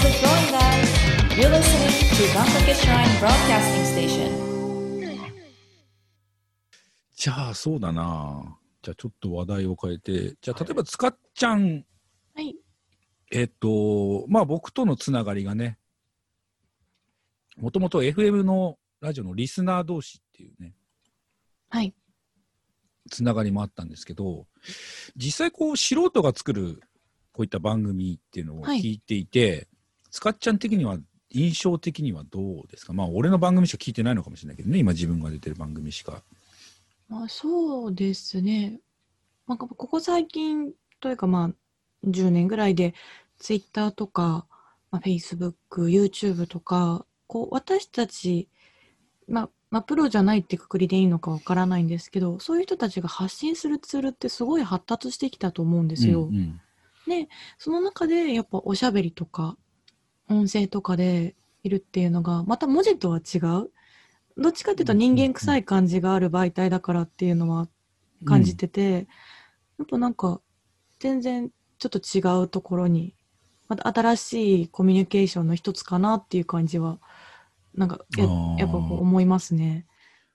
How's it going, guys? You're listening to Gankake Shrine Broadcasting Station. じゃあ、そうだな。じゃあ、ちょっと話題を変えて、じゃあ、例えば、つかっちゃん、はい。えっと、まあ、僕とのつながりがね、もともと FM のラジオのリスナー同士っていうね、はい。つながりもあったんですけど、実際こう、素人が作る、こういった番組っていうのをはい聞いていて、つかっちゃん的には、印象的にはどうですか？まあ、俺の番組しか聞いてないのかもしれないけどね、今自分が出てる番組しか。まあ、そうですね。まあ、ここ最近というか、まあ、10年ぐらいで、ツイッターとか、まあ、Facebook、YouTube とか、こう、私たち、まあ、まあ、プロじゃないってくくりでいいのかわからないんですけど、そういう人たちが発信するツールってすごい発達してきたと思うんですよ。うんうんその中でやっぱおしゃべりとか音声とかでいるっていうのがまた文字とは違う？どっちかっていうと人間臭い感じがある媒体だからっていうのは感じてて、やっぱなんか全然ちょっと違うところにまた新しいコミュニケーションの一つかなっていう感じはなんかややっぱこう思いますね。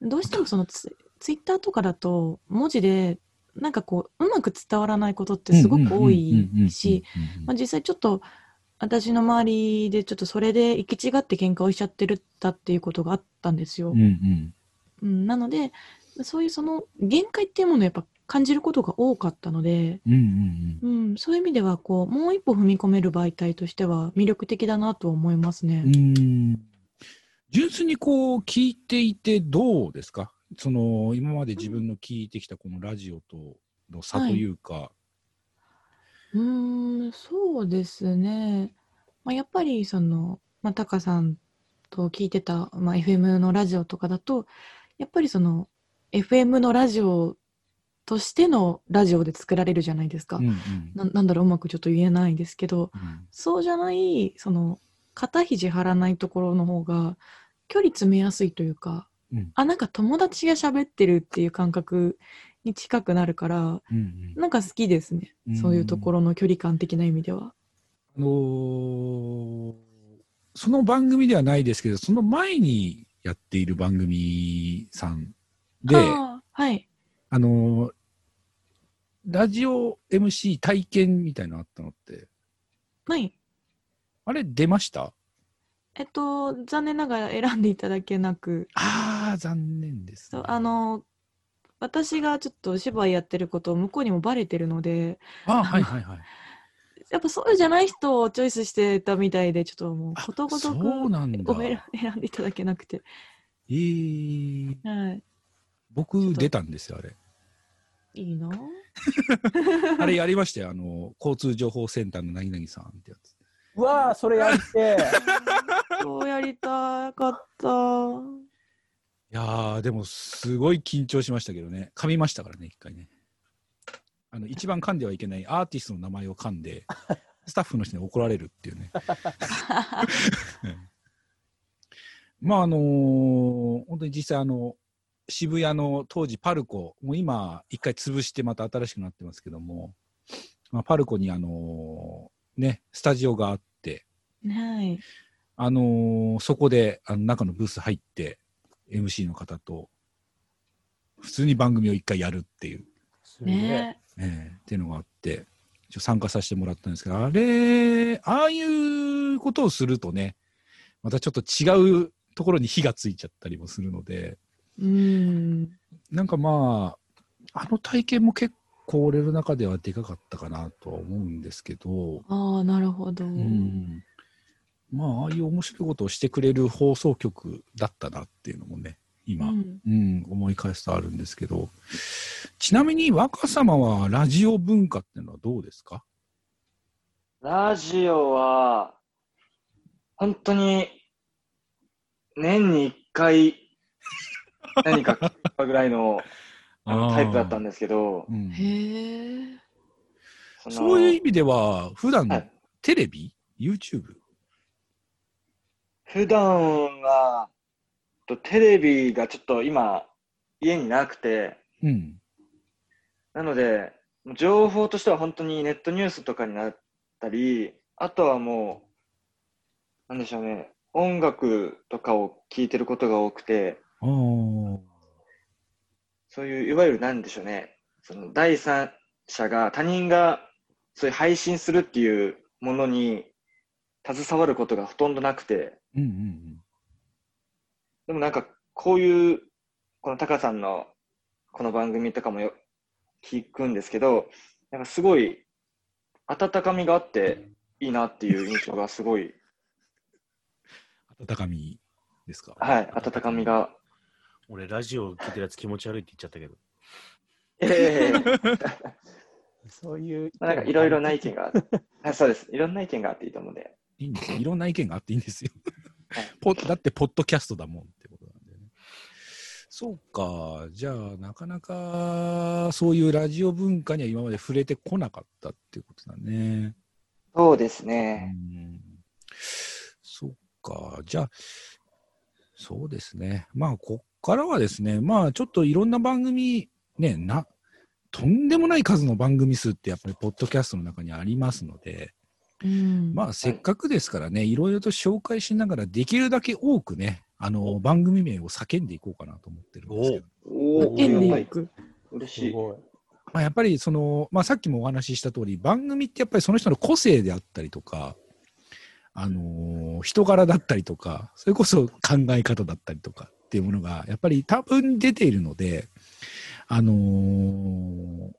どうしてもそのツツイッターとかだと文字でなんかこううまく伝わらないことってすごく多いし、まあ、実際ちょっと私の周りでちょっとそれで行き違って喧嘩をしちゃってるったっていうことがあったんですよ。うんうんうん、なのでそういうその限界っていうものをやっぱ感じることが多かったので、うんうんうんうん、そういう意味ではこうもう一歩踏み込める媒体としては魅力的だなと思いますね。うん純粋にこう聞いていてどうですか？その今まで自分の聞いてきたこのラジオとの差というか、うーん、そうですね。まあ、やっぱりその、まあ、タカさんと聞いてた、まあ、FM のラジオとかだと、やっぱりその FM のラジオとしてのラジオで作られるじゃないですか。うんうんななんだろう、うまくちょっと言えないんですけど、うんそうじゃない、その、肩肘張らないところの方が、距離詰めやすいというか、うんあ、なんか友達が喋ってるっていう感覚に近くなるから、うんうんなんか好きですね。うんそういうところの距離感的な意味では。あのーその番組ではないですけどその前にやっている番組さんではい。のーラジオ MC 体験みたいなのあったのってはい。あれ出ました？えっと、残念ながら選んでいただけなく、ああ残念です、そうあの、私がちょっとお芝居やってることを向こうにもバレてるので、あはいはいはい やっぱそうじゃない人をチョイスしてたみたいで、ちょっともうあことごとくごめん選んでいただけなくて。えー、はい。僕出たんですよあれいいな あれやりましたよあの 交通情報センターの何々さんってやつうわあ、それやって。そうやりたかった。いやー、でもすごい緊張しましたけどね。噛みましたからね、一回ね。あの、一番噛んではいけないアーティストの名前を噛んで、スタッフの人に怒られるっていうね。まあ、あのー本当に実際あの、渋谷の当時パルコ、もう今一回潰してまた新しくなってますけども、まあ、パルコにあのーね、スタジオがあって、はい。あのーそこであの中のブース入って、MC の方と、普通に番組を一回やるっていう、ね。えーっていうのがあって、参加させてもらったんですけど、あれ、ああいうことをするとね、またちょっと違うところに火がついちゃったりもするので、うん。なんかまあ、あの体験も結構俺の中ではでかかったかなとは思うんですけど、ああ、なるほど。うん、まあ、ああいう面白いことをしてくれる放送局だったなっていうのもね、今、うん。うん、思い返すとあるんですけど、ちなみに若様はラジオ文化っていうのはどうですか？ラジオは、本当に、年に一回、何か聞くぐらいの あのタイプだったんですけど、うん。へえ。そういう意味では、普段のはい。テレビ、YouTube? 普段は、とテレビがちょっと今、家になくて、うん。なので、情報としては本当にネットニュースとかになったり、あとはもなんでしょうね、音楽とかを聴いてることが多くて、そういう、いわゆるなんでしょうね、その第三者が、他人がそういう配信するっていうものに携わることがほとんどなくて、うんうんでもなんかこういう、このタカさんのこの番組とかもよ聞くんですけど、なんかすごい温かみがあっていいなっていう 印象がすごい、うん。温かみですか？はい、温かみが。俺、ラジオ聞いてるやつ気持ち悪いって言っちゃったけど。ええ そういう。なんかいろいろな意見があって、はい、そうです。いろんな意見があっていいと思うんで。いいんですいろんな意見があっていいんですよ だって、ポッドキャストだもんってことなんでね。そうか。じゃあ、なかなか、そういうラジオ文化には今まで触れてこなかったっていうことだね。そうですうね。ん。そっか。じゃあ、そうですね。まあ、こっからはですね、まあ、ちょっといろんな番組、ね、な、とんでもない数の番組数ってやっぱりポッドキャストの中にありますので、うん。まあ、せっかくですからね、いろいろと紹介しながら、できるだけ多くね、あの、番組名を叫んでいこうかなと思ってるんですけど。叫んではいいく。嬉しい。まあ、やっぱりその、まあ、さっきもお話しした通り、番組ってやっぱりその人の個性であったりとか、あのー人柄だったりとか、それこそ考え方だったりとかっていうものが、やっぱり多分出ているので、あのー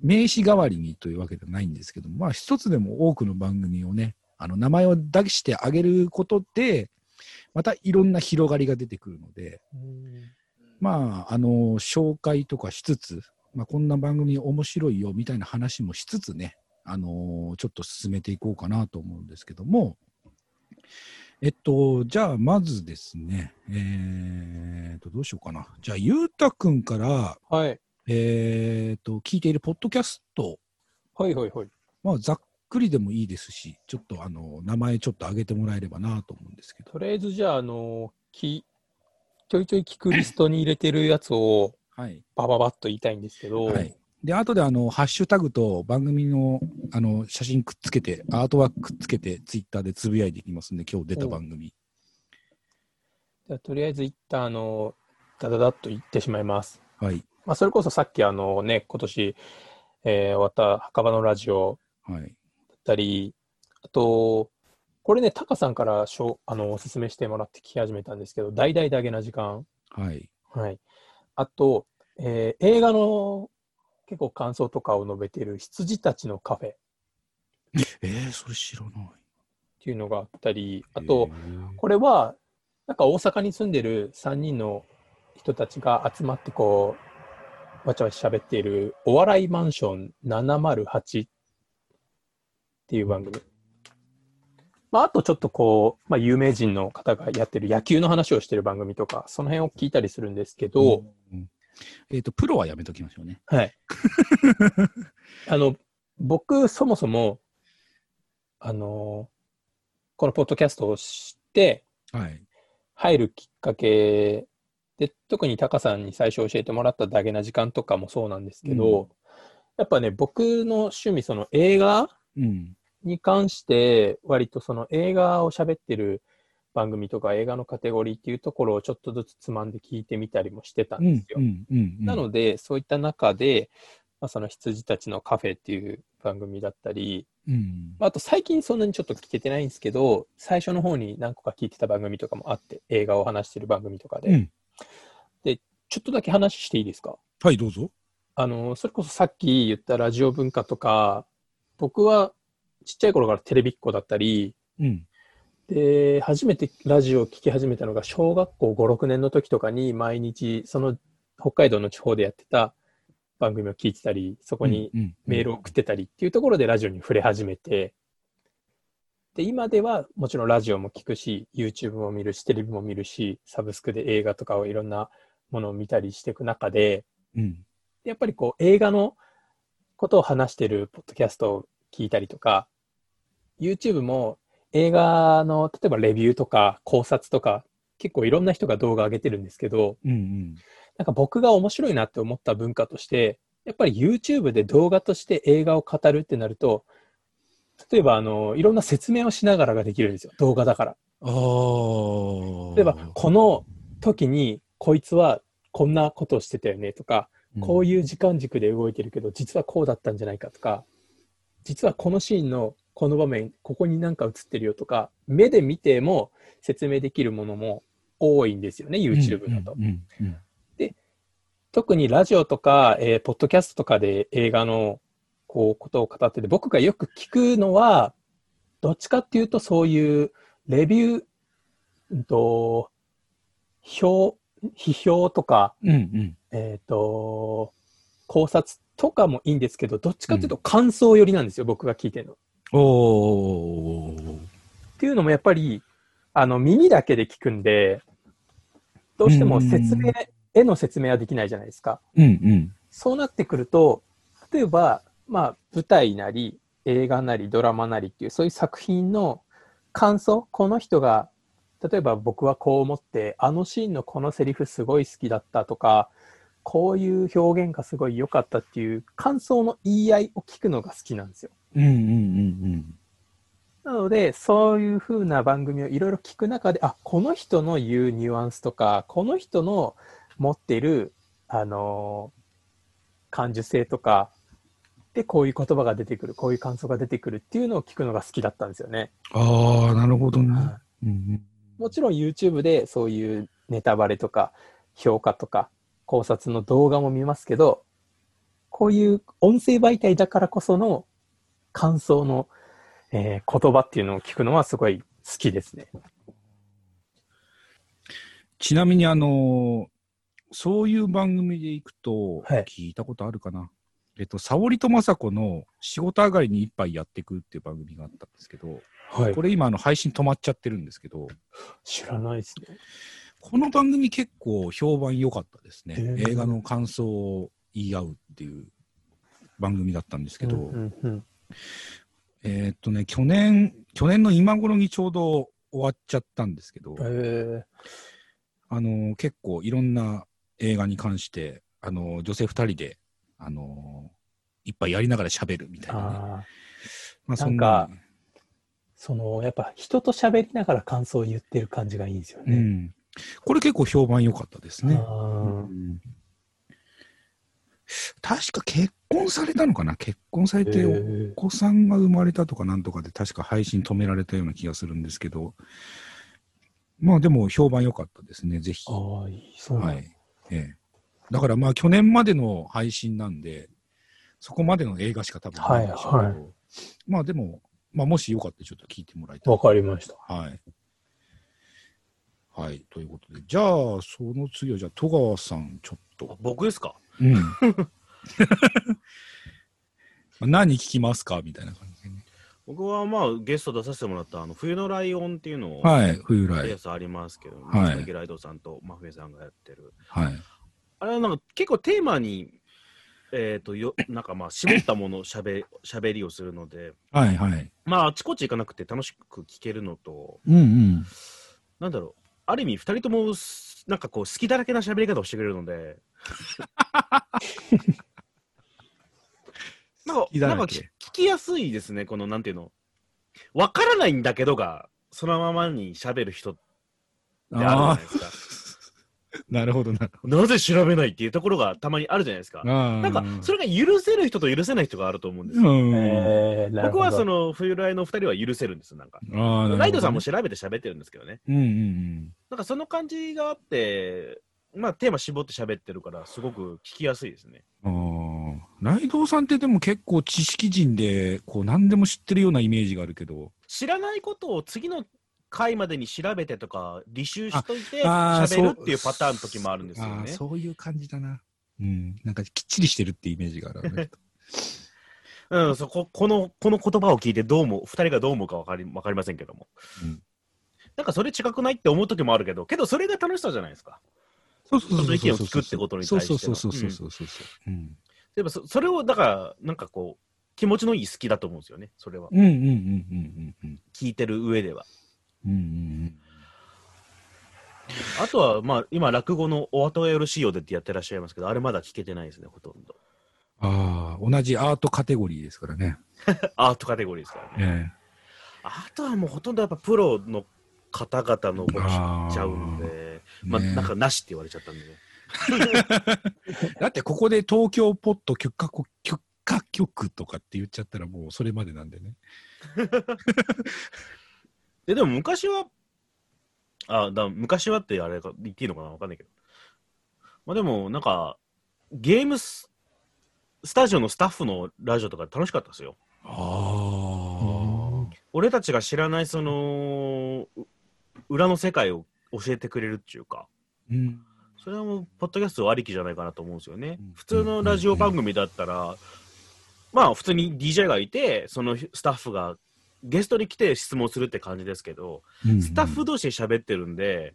名詞代わりにというわけではないんですけども、まあ、一つでも多くの番組をね、あの名前を出してあげることで、またいろんな広がりが出てくるので、まあ、あの、紹介とかしつつ、まあ、こんな番組面白いよみたいな話もしつつね、あのちょっと進めていこうかなと思うんですけども、えっと、じゃあ、まずですね、えー、と、どうしようかな。じゃあ、ゆうたくんから、はい。えー、と、聞いているポッドキャスト、はいはいはい。まあ、ざっくりでもいいですし、ちょっと、あの、名前ちょっと挙げてもらえればなと思うんですけど。とりあえずじゃあ、あの、きちょいちょい聞くリストに入れてるやつをはい。バババッと言いたいんですけど、はい。で、後であの、ハッシュタグと番組の、あの、写真くっつけて、アートワークくっつけて、ツイッターでつぶやいていきますんで、今日出た番組。じゃあとりあえず一旦あの、ダダダッと言ってしまいます。はい。まあ、それこそさっきあのね、今年、えー終わった墓場のラジオはい。だったり、あと、これね、タカさんからしょあのおすすめしてもらって聞き始めたんですけど、大々だけな時間。はい。はい。あと、えー映画の結構感想とかを述べている羊たちのカフェっえー、それ知らない。ていうのがあったり、あと、えーこれは、なんか大阪に住んでる3人の人たちが集まってこう、わちゃわちゃ喋っているお笑いマンション708っていう番組。まあ、あとちょっとこう、まあ、有名人の方がやってる野球の話をしてる番組とか、その辺を聞いたりするんですけど、うんえっ、と、プロはやめときましょうね。はい。あの、僕、そもそも、あの、このポッドキャストを知って、はい。入るきっかけで、特にタカさんに最初教えてもらっただけな時間とかもそうなんですけど、うんやっぱね、僕の趣味、その映画うん。に関して、割とその映画を喋ってる番組とか映画のカテゴリーっていうところをちょっとずつつまんで聞いてみたりもしてたんうんですよ。なので、そういった中で、まあ、その羊たちのカフェっていう番組だったり、うん。まああと最近そんなにちょっと聞けてないんですけど、最初の方に何個か聞いてた番組とかもあって、映画を話してる番組とかで、うん。ちょっとだけ話していいですか？はい、どうぞ。あの、それこそさっき言ったラジオ文化とか、僕はちっちゃい頃からテレビっ子だったり、うん。で、初めてラジオを聞き始めたのが小学校5、6年の時とかに毎日、その北海道の地方でやってた番組を聞いてたり、そこにうんメールを送ってたりっていうところでラジオに触れ始めて、で、今ではもちろんラジオも聞くし、YouTube も見るし、テレビも見るし、サブスクで映画とかをいろんなものを見たりしていく中で、うん。やっぱりこう映画のことを話してるポッドキャストを聞いたりとか、YouTube も映画の例えばレビューとか考察とか、結構いろんな人が動画上げてるんですけど、うんうん。なんか僕が面白いなって思った文化として、やっぱり YouTube で動画として映画を語るってなると、例えば、あの、いろんな説明をしながらができるんですよ。動画だから。例えば、この時に、こいつはこんなことをしてたよねとか、こういいう時間軸で動いてるけど、実はこうだったんじゃないかとか、実はこのシーンのこの場面、ここになんか映ってるよとか、目で見ても説明できるものも多いんですよね、YouTube だと。うんうんうん特にラジオとか、えーポッドキャストとかで映画のこうことを語ってて、僕がよく聞くのは、どっちかっていうとそういうレビュー、うんと、評、批評とか、うんうんえっ、と、考察とかもいいんですけど、どっちかっていうと感想寄りなんですよ、僕が聞いてるの。おーっていうのもやっぱり、あの、耳だけで聞くんで、どうしても説明、絵の説明はできないじゃないですか。うんうんそうなってくると、例えば、まあ、舞台なり、映画なり、ドラマなりっていう、そういう作品の感想、この人が、例えば僕はこう思って、あのシーンのこのセリフすごい好きだったとか、こういう表現がすごい良かったっていう感想の言い合いを聞くのが好きなんですよ。うんうんうんなので、そういう風な番組をいろいろ聞く中で、あ、この人の言うニュアンスとか、この人の持っている、あのー感受性とか、で、こういう言葉が出てくる、こういう感想が出てくるっていうのを聞くのが好きだったんですよね。ああ、なるほどね。はうんもちろん YouTube でそういうネタバレとか、評価とか、考察の動画も見ますけど、こういう音声媒体だからこその感想の、えー言葉っていうのを聞くのはすごい好きですね。ちなみに、あの、そういう番組で行くと、はい聞いたことあるかな？えっと、沙織と雅子の仕事上がりに一杯やってくっていう番組があったんですけど、はいこれ今、あの、配信止まっちゃってるんですけど、知らないですね。この番組結構評判良かったですね。へー映画の感想を言い合うっていう番組だったんですけど、うんうんうんえーっとね、去年、去年の今頃にちょうど終わっちゃったんですけど、へあの結構いろんな映画に関して、あの女性二人で、あのいっぱいやりながら喋るみたーいな、ね。まあ、そなんかそのやっぱ人と喋りながら感想を言ってる感じがいいんですよね。うん。これ結構評判良かったですね。うん確か結婚されたのかな？結婚されへておー子さんが生まれたとかなんとかで確か配信止められたような気がするんですけど、まあでも評判良かったですね、ぜひ。ああ、いいそうなんだはい。ええ。だからまあ去年までの配信なんで、そこまでの映画しか多分ないでしょうけど、はいはまあでも、まあもしよかったらちょっと聞いてもらいたい。わかりました。はい。はい。ということで、じゃあ、その次は、じゃあ、戸川さん、ちょっと。僕ですか？うん。何聞きますかみたいな感じでね。僕はまあゲスト出させてもらったあの冬のライオンっていうのを、はい。冬来やるや。つありますけど、はいライドさんと真冬さんがやってる。はい。あれはなんか結構テーマに、えっ、とよ、なんかまあ絞ったものしゃべしゃべりをするので、はい。はい。まああちこち行かなくて楽しく聞けるのと、うんうん。なんだろう、ある意味二人ともすなんかこう好きだらけな喋り方をしてくれるので、なんかなんか聞聞きやすいですね、このなんていうの、わからないんだけどが、そのままに喋る人ってあるじゃないですか。なるほど、なるほど。なぜ調べないっていうところがたまにあるじゃないですか。ななんか、それが許せる人と許せない人があると思うんですよ。僕はその冬来の二人は許せるんです、なんか。ねライドさんも調べて喋ってるんですけどね。うんうんなんかその感じがあって、まあテーマ絞って喋ってるから、すごく聞きやすいですね。うん。ああ。ライドウさんってでも結構知識人で、こう何でも知ってるようなイメージがあるけど。知らないことを次の回までに調べてとか、履修しといて喋るっていうパターンの時もあるんですよああね。そういう感じだな。うん。なんかきっちりしてるってイメージがある。うん、そここのこの言葉を聞いてどう思う、二人がどう思うかわかりわかりませんけども。うんなんかそれ違くないって思う時もあるけど、けどそれが楽しさじゃないですか。そうそうその意見を聞くってことに対してのそうそうそうそうそうそう。うん。でもそそれを、だから、なんかこう、気持ちのいい好きだと思うんですよね、それは。うんうんうんうんうん聞いてる上では。うん。うんうんあとは、まあ、今、落語のお後がよろしいようでってやってらっしゃいますけど、あれまだ聞けてないですね、ほとんど。ああ、同じアートカテゴリーですからね。アートカテゴリーですからね。えあとはもうほとんどやっぱプロの方々の方聞いちゃうんで、えまあ、ねなんかなしって言われちゃったんでね。だってここで東京ポット許可こ許可局とかって言っちゃったらもうそれまでなんでね。で、でも昔は、あ、だ昔はってあれか言っていいのかな？わかんないけど。まあでも、なんか、ゲームススタジオのスタッフのラジオとか楽しかったですよ。あ俺たちが知らないその、う裏の世界を教えてくれるっていうか、うん。それはもう、ポッドキャストありきじゃないかなと思うんですよねうん。普通のラジオ番組だったら、まあ、普通に DJ がいて、そのスタッフがゲストに来て質問するって感じですけど、スタッフ同士で喋ってるんで、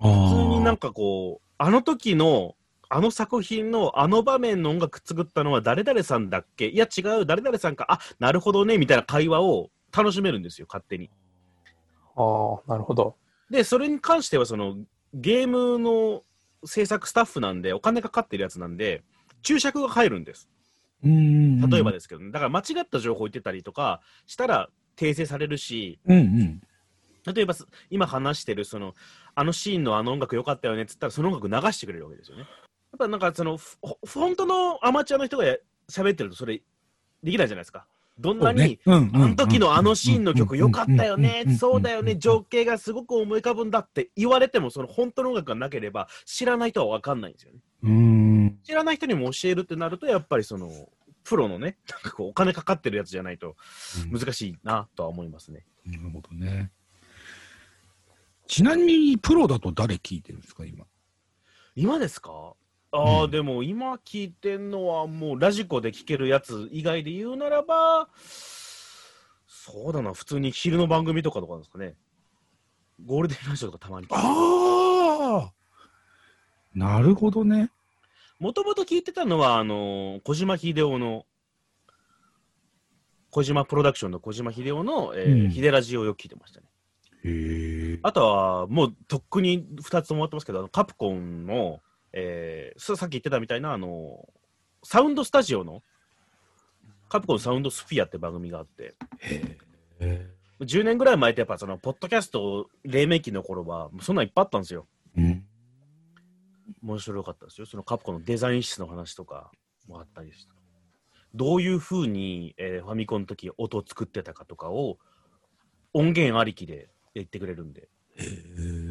普普通になんかこう、あの時の、あの作品のあの場面の音楽作ったのは誰々さんだっけ？いや違う、誰々さんか、あなるほどね、みたいな会話を楽しめるんですよ、勝手に。ああ、なるほど。で、それに関しては、その、ゲームの制作スタッフなんで、お金かかってるやつなんで、注釈が入るんです。うん例えばですけど、ね、だから間違った情報言ってたりとかしたら訂正されるし、うんうん。例えばす今話してるそのあのシーンのあの音楽良かったよねっつったらその音楽流してくれるわけですよね。やっぱなんかその本当のアマチュアの人が喋ってるとそれできないじゃないですか。どんなに、あの時のあのシーンの曲良かったよね、そうだよね、上情景がすごく思い浮かぶんだって言われてもその本当の音楽がなければ知らない人は分かんないんですよね。うん。知らない人にも教えるってなるとやっぱりそのプロのねなんかこうお金かかってるやつじゃないと難しいなとは思いますね。なるほどね。ちなみにプロだと誰聞いてるんですか、今？今ですか？ああ、うんでも今聞いてんのはもうラジコで聞けるやつ以外で言うならば、そうだな、普通に昼の番組とかとかですかね。ゴールデンラジオとかたまにああなるほどね。もともと聞いてたのは、あのー小島秀夫の、小島プロダクションの小島秀夫の、えーうん秀ラジオをよく聞いてましたね。へえ。あとは、もうとっくに2つとも終わってますけど、カプコンの、えーささっき言ってたみたいな、あのサウンドスタジオの、カプコンサウンドスフィアって番組があって、10年ぐらい前ってやっぱその、ポッドキャスト黎明期の頃は、そんなんいっぱいあったんですよ。うん。面白かったですよ。そのカプコンのデザイン室の話とかもあったりして。どういうふうに、えーファミコンの時音を作ってたかとかを音源ありきで言ってくれるんで、へえ。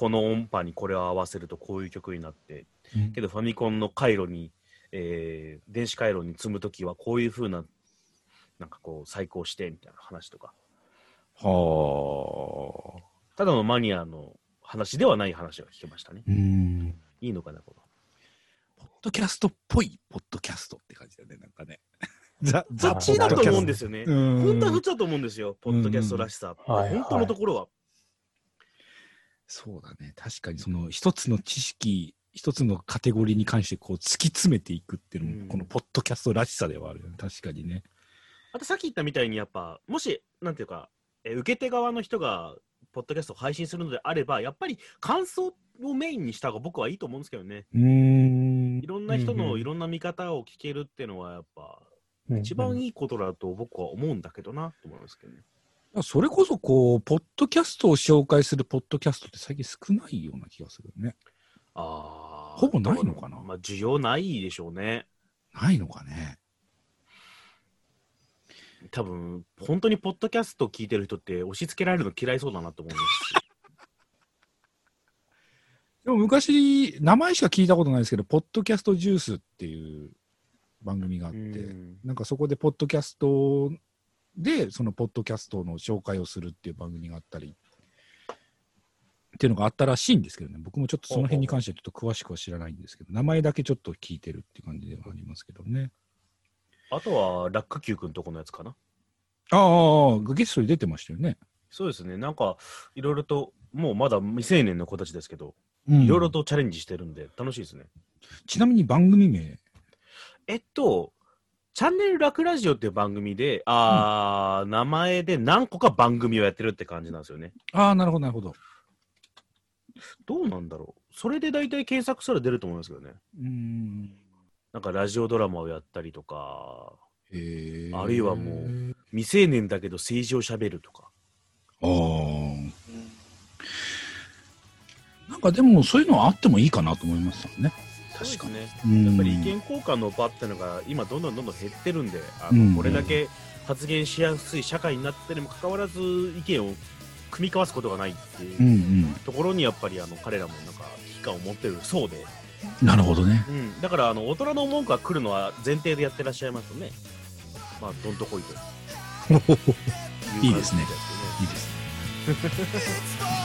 この音波にこれを合わせるとこういう曲になって、うんけどファミコンの回路に、えー電子回路に積む時はこういうふうな、なんかこう再興してみたいな話とか、はあ。ただのマニアの話ではない話が聞けましたね。うん。いいのかな、この。ポッドキャストっぽいポッドキャストって感じだね、なんかね。ザ・そザ・っちだと思うんですよね。うん本当はそっちだと思うんですよ、ポッドキャストらしさ。本当のところは。そうだね。確かにその一つの知識、一つのカテゴリーに関してこう突き詰めていくっていうのも、うんこのポッドキャストらしさではあるよね。確かにね。あとさっき言ったみたいに、やっぱ、もし、なんていうか、え受け手側の人が、ポッドキャストを配信するのであれば、やっぱり感想をメインにした方が僕はいいと思うんですけどね。うーんい。ろんな人のいろんな見方を聞けるっていうのは、やっぱ、うん一番いいことだと僕は思うんだけどな、と思いますけどね。それこそこう、ポッドキャストを紹介するポッドキャストって最近少ないような気がするね。ああ。ほぼないのかな？まあ、需要ないでしょうね。ないのかね。多分、本当にポッドキャスト聞いてる人って押し付けられるの嫌いそうだなと思うんですし。でも昔、名前しか聞いたことないですけど、ポッドキャストジュースっていう番組があって、うんなんかそこでポッドキャストで、そのポッドキャストの紹介をするっていう番組があったり、っていうのがあったらしいんですけどね、僕もちょっとその辺に関してはちょっと詳しくは知らないんですけど、名前だけちょっと聞いてるっていう感じではありますけどね。あとは、ラック Q 君とこのやつかな。ああああ、ゲストに出てましたよね。そうですね。なんか、いろいろと、もうまだ未成年の子たちですけど、うんいろいろとチャレンジしてるんで、楽しいですね。ちなみに番組名、えっと、チャンネルラクラジオっていう番組で、あー、名前で何個か番組をやってるって感じなんですよね。ああ、なるほど、なるほど。どうなんだろう。それで大体検索したら出ると思いますけどね。うん。なんかラジオドラマをやったりとか、あるいはもう未成年だけど政治をしゃべるとか。あーなんかでもそういうのはあってもいいかなと思いましたね。確かに。ね。うんやっぱり意見交換の場ってのが今どんどんどんどん減ってるんで、あうんのこれだけ発言しやすい社会になってにもかかわらず意見を組み交わすことがないっていう。ところにやっぱりあの彼らもなんか危機感を持ってるそうで、なるほどね。うん、だからあの大人の文句が来るのは前提でやってらっしゃいますよね。まあどんとこいと。いいですねいいですね。